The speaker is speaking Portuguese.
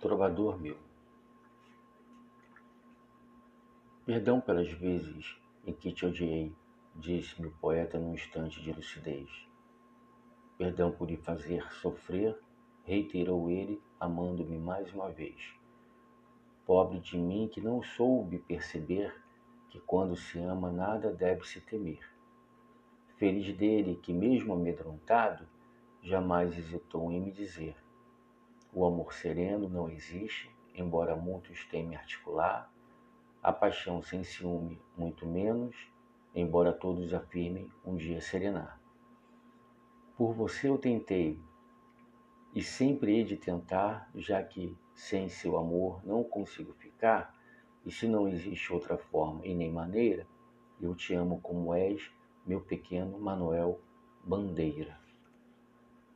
Trovador meu. Perdão pelas vezes em que te odiei, disse-me o poeta num instante de lucidez. Perdão por lhe fazer sofrer, reiterou ele, amando-me mais uma vez. Pobre de mim que não soube perceber que quando se ama nada deve se temer. Feliz dele que, mesmo amedrontado, jamais hesitou em me dizer: O amor sereno não existe, embora muitos temem articular, a paixão sem ciúme, muito menos, embora todos afirmem um dia serenar. Por você eu tentei, e sempre hei de tentar, já que sem seu amor não consigo ficar, e se não existe outra forma e nem maneira, eu te amo como és, meu pequeno Manuel Bandeira.